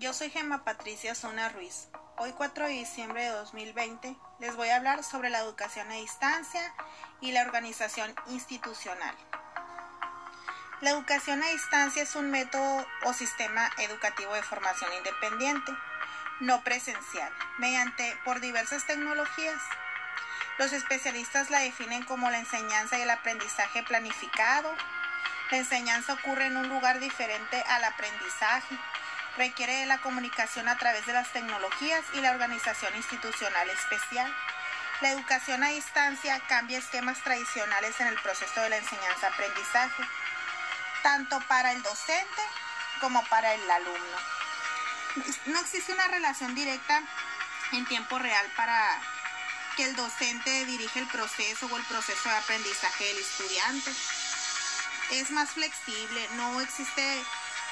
Yo soy Gemma Patricia Zuna Ruiz. Hoy 4 de diciembre de 2020 les voy a hablar sobre la educación a distancia y la organización institucional. La educación a distancia es un método o sistema educativo de formación independiente, no presencial, mediante por diversas tecnologías. Los especialistas la definen como la enseñanza y el aprendizaje planificado. La enseñanza ocurre en un lugar diferente al aprendizaje requiere de la comunicación a través de las tecnologías y la organización institucional especial. La educación a distancia cambia esquemas tradicionales en el proceso de la enseñanza-aprendizaje, tanto para el docente como para el alumno. No existe una relación directa en tiempo real para que el docente dirige el proceso o el proceso de aprendizaje del estudiante. Es más flexible, no existe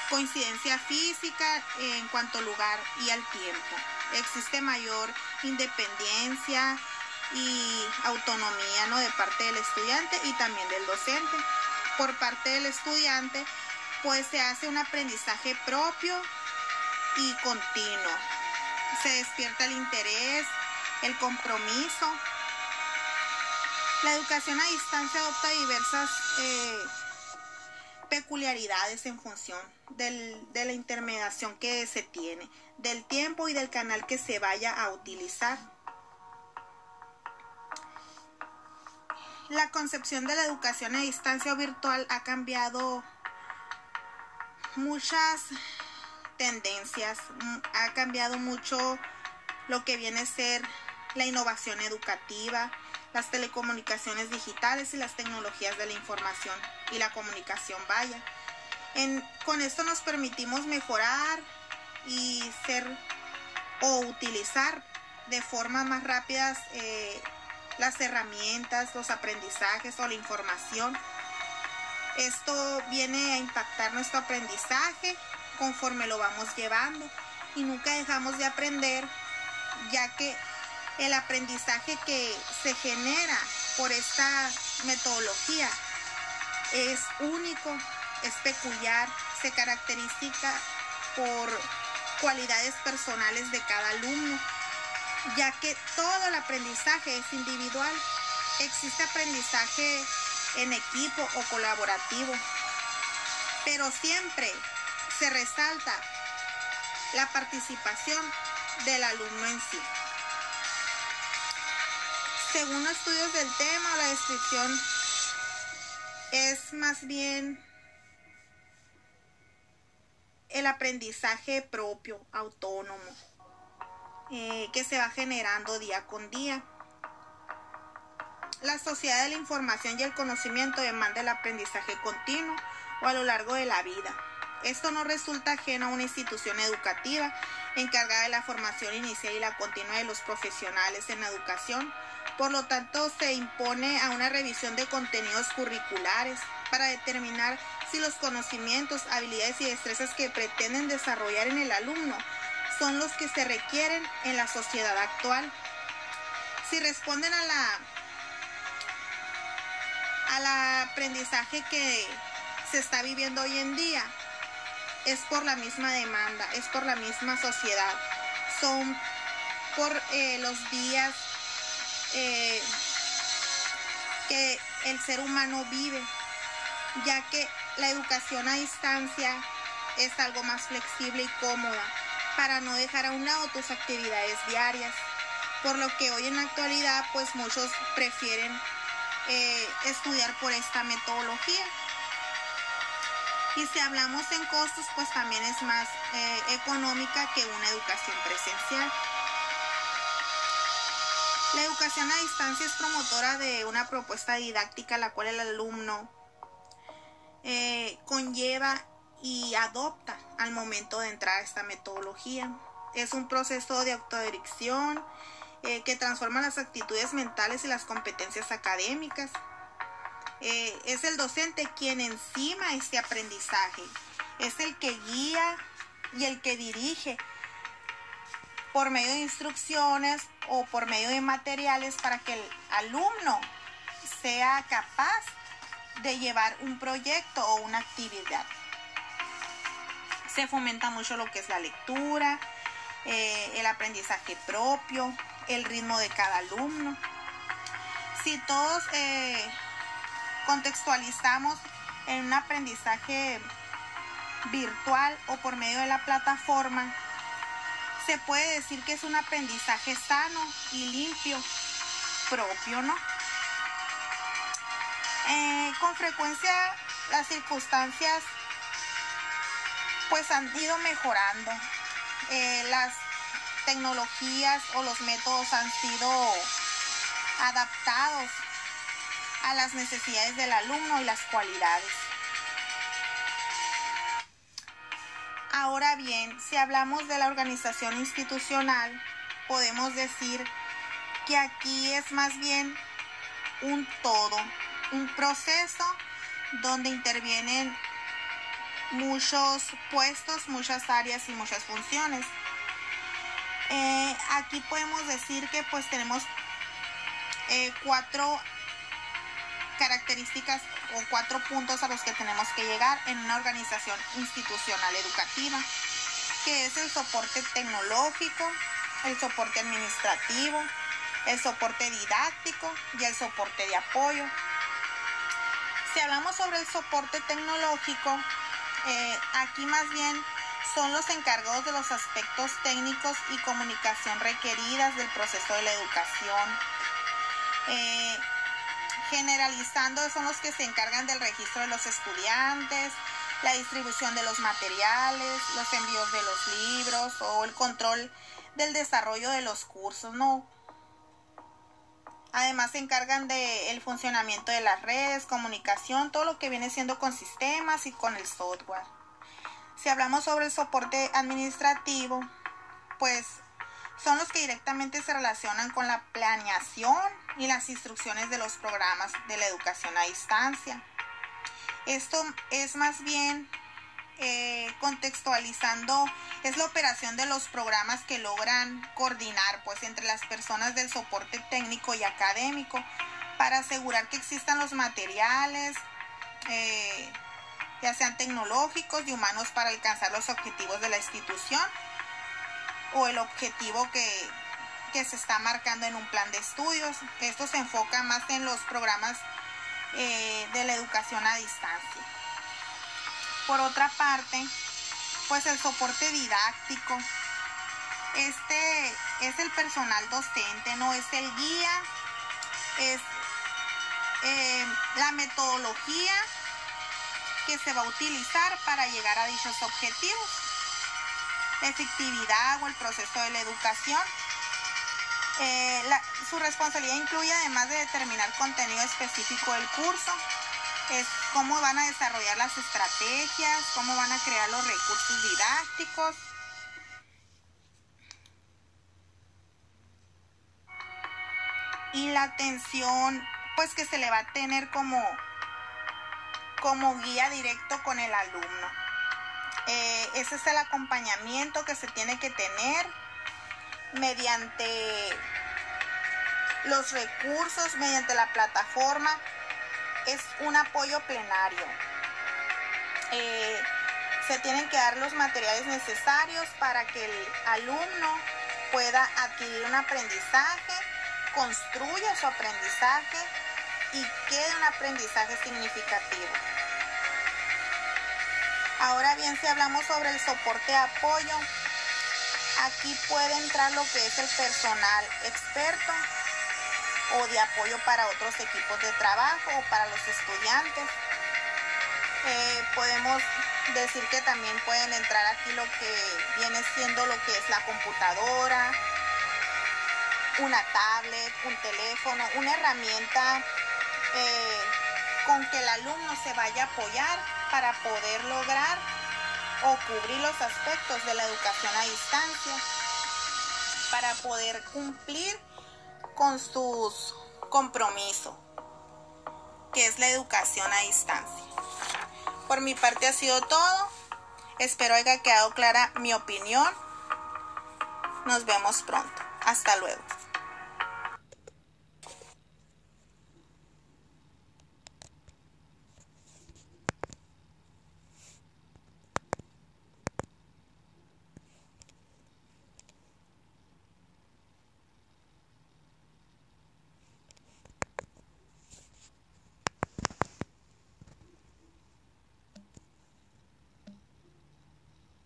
coincidencia física en cuanto lugar y al tiempo. Existe mayor independencia y autonomía ¿no? de parte del estudiante y también del docente. Por parte del estudiante, pues se hace un aprendizaje propio y continuo. Se despierta el interés, el compromiso. La educación a distancia adopta diversas eh, peculiaridades en función de la intermediación que se tiene, del tiempo y del canal que se vaya a utilizar. La concepción de la educación a distancia virtual ha cambiado muchas tendencias, ha cambiado mucho lo que viene a ser la innovación educativa, las telecomunicaciones digitales y las tecnologías de la información y la comunicación vaya. con esto nos permitimos mejorar y ser o utilizar de forma más rápidas eh, las herramientas, los aprendizajes o la información. Esto viene a impactar nuestro aprendizaje conforme lo vamos llevando y nunca dejamos de aprender ya que el aprendizaje que se genera por esta metodología es único, es peculiar, se caracteriza por cualidades personales de cada alumno, ya que todo el aprendizaje es individual. Existe aprendizaje en equipo o colaborativo, pero siempre se resalta la participación del alumno en sí. Según estudios del tema, la descripción es más bien el aprendizaje propio, autónomo, eh, que se va generando día con día. La sociedad de la información y el conocimiento demanda el aprendizaje continuo o a lo largo de la vida. Esto no resulta ajeno a una institución educativa encargada de la formación inicial y la continua de los profesionales en la educación por lo tanto, se impone a una revisión de contenidos curriculares para determinar si los conocimientos, habilidades y destrezas que pretenden desarrollar en el alumno son los que se requieren en la sociedad actual. Si responden a la al aprendizaje que se está viviendo hoy en día, es por la misma demanda, es por la misma sociedad, son por eh, los días eh, que el ser humano vive, ya que la educación a distancia es algo más flexible y cómoda para no dejar a un lado tus actividades diarias, por lo que hoy en la actualidad pues muchos prefieren eh, estudiar por esta metodología. Y si hablamos en costos, pues también es más eh, económica que una educación presencial. La educación a distancia es promotora de una propuesta didáctica la cual el alumno eh, conlleva y adopta al momento de entrar a esta metodología. Es un proceso de autodirección eh, que transforma las actitudes mentales y las competencias académicas. Eh, es el docente quien encima este aprendizaje, es el que guía y el que dirige por medio de instrucciones o por medio de materiales para que el alumno sea capaz de llevar un proyecto o una actividad. Se fomenta mucho lo que es la lectura, eh, el aprendizaje propio, el ritmo de cada alumno. Si todos eh, contextualizamos en un aprendizaje virtual o por medio de la plataforma, se puede decir que es un aprendizaje sano y limpio, propio, ¿no? Eh, con frecuencia las circunstancias pues han ido mejorando. Eh, las tecnologías o los métodos han sido adaptados a las necesidades del alumno y las cualidades. Ahora bien, si hablamos de la organización institucional, podemos decir que aquí es más bien un todo, un proceso donde intervienen muchos puestos, muchas áreas y muchas funciones. Eh, aquí podemos decir que pues tenemos eh, cuatro características o cuatro puntos a los que tenemos que llegar en una organización institucional educativa, que es el soporte tecnológico, el soporte administrativo, el soporte didáctico y el soporte de apoyo. Si hablamos sobre el soporte tecnológico, eh, aquí más bien son los encargados de los aspectos técnicos y comunicación requeridas del proceso de la educación. Eh, generalizando son los que se encargan del registro de los estudiantes, la distribución de los materiales, los envíos de los libros o el control del desarrollo de los cursos, ¿no? Además se encargan del funcionamiento de las redes, comunicación, todo lo que viene siendo con sistemas y con el software. Si hablamos sobre el soporte administrativo, pues son los que directamente se relacionan con la planeación y las instrucciones de los programas de la educación a distancia. Esto es más bien eh, contextualizando, es la operación de los programas que logran coordinar pues entre las personas del soporte técnico y académico para asegurar que existan los materiales, eh, ya sean tecnológicos y humanos para alcanzar los objetivos de la institución o el objetivo que, se está marcando en un plan de estudios. Esto se enfoca más en los programas eh, de la educación a distancia. Por otra parte, pues el soporte didáctico. Este es el personal docente, no es el guía, es eh, la metodología que se va a utilizar para llegar a dichos objetivos la efectividad o el proceso de la educación. Eh, su responsabilidad incluye, además de determinar contenido específico del curso, es cómo van a desarrollar las estrategias, cómo van a crear los recursos didácticos. Y la atención, pues que se le va a tener como, como guía directo con el alumno. Eh, ese es el acompañamiento que se tiene que tener mediante los recursos, mediante la plataforma. Es un apoyo plenario. Eh, se tienen que dar los materiales necesarios para que el alumno pueda adquirir un aprendizaje, construya su aprendizaje y quede un aprendizaje significativo. Ahora bien, si hablamos sobre el soporte apoyo, aquí puede entrar lo que es el personal experto o de apoyo para otros equipos de trabajo o para los estudiantes. Eh, podemos decir que también pueden entrar aquí lo que viene siendo lo que es la computadora, una tablet, un teléfono, una herramienta eh, con que el alumno se vaya a apoyar para poder lograr o cubrir los aspectos de la educación a distancia, para poder cumplir con sus compromisos, que es la educación a distancia. Por mi parte ha sido todo. Espero haya quedado clara mi opinión. Nos vemos pronto. Hasta luego.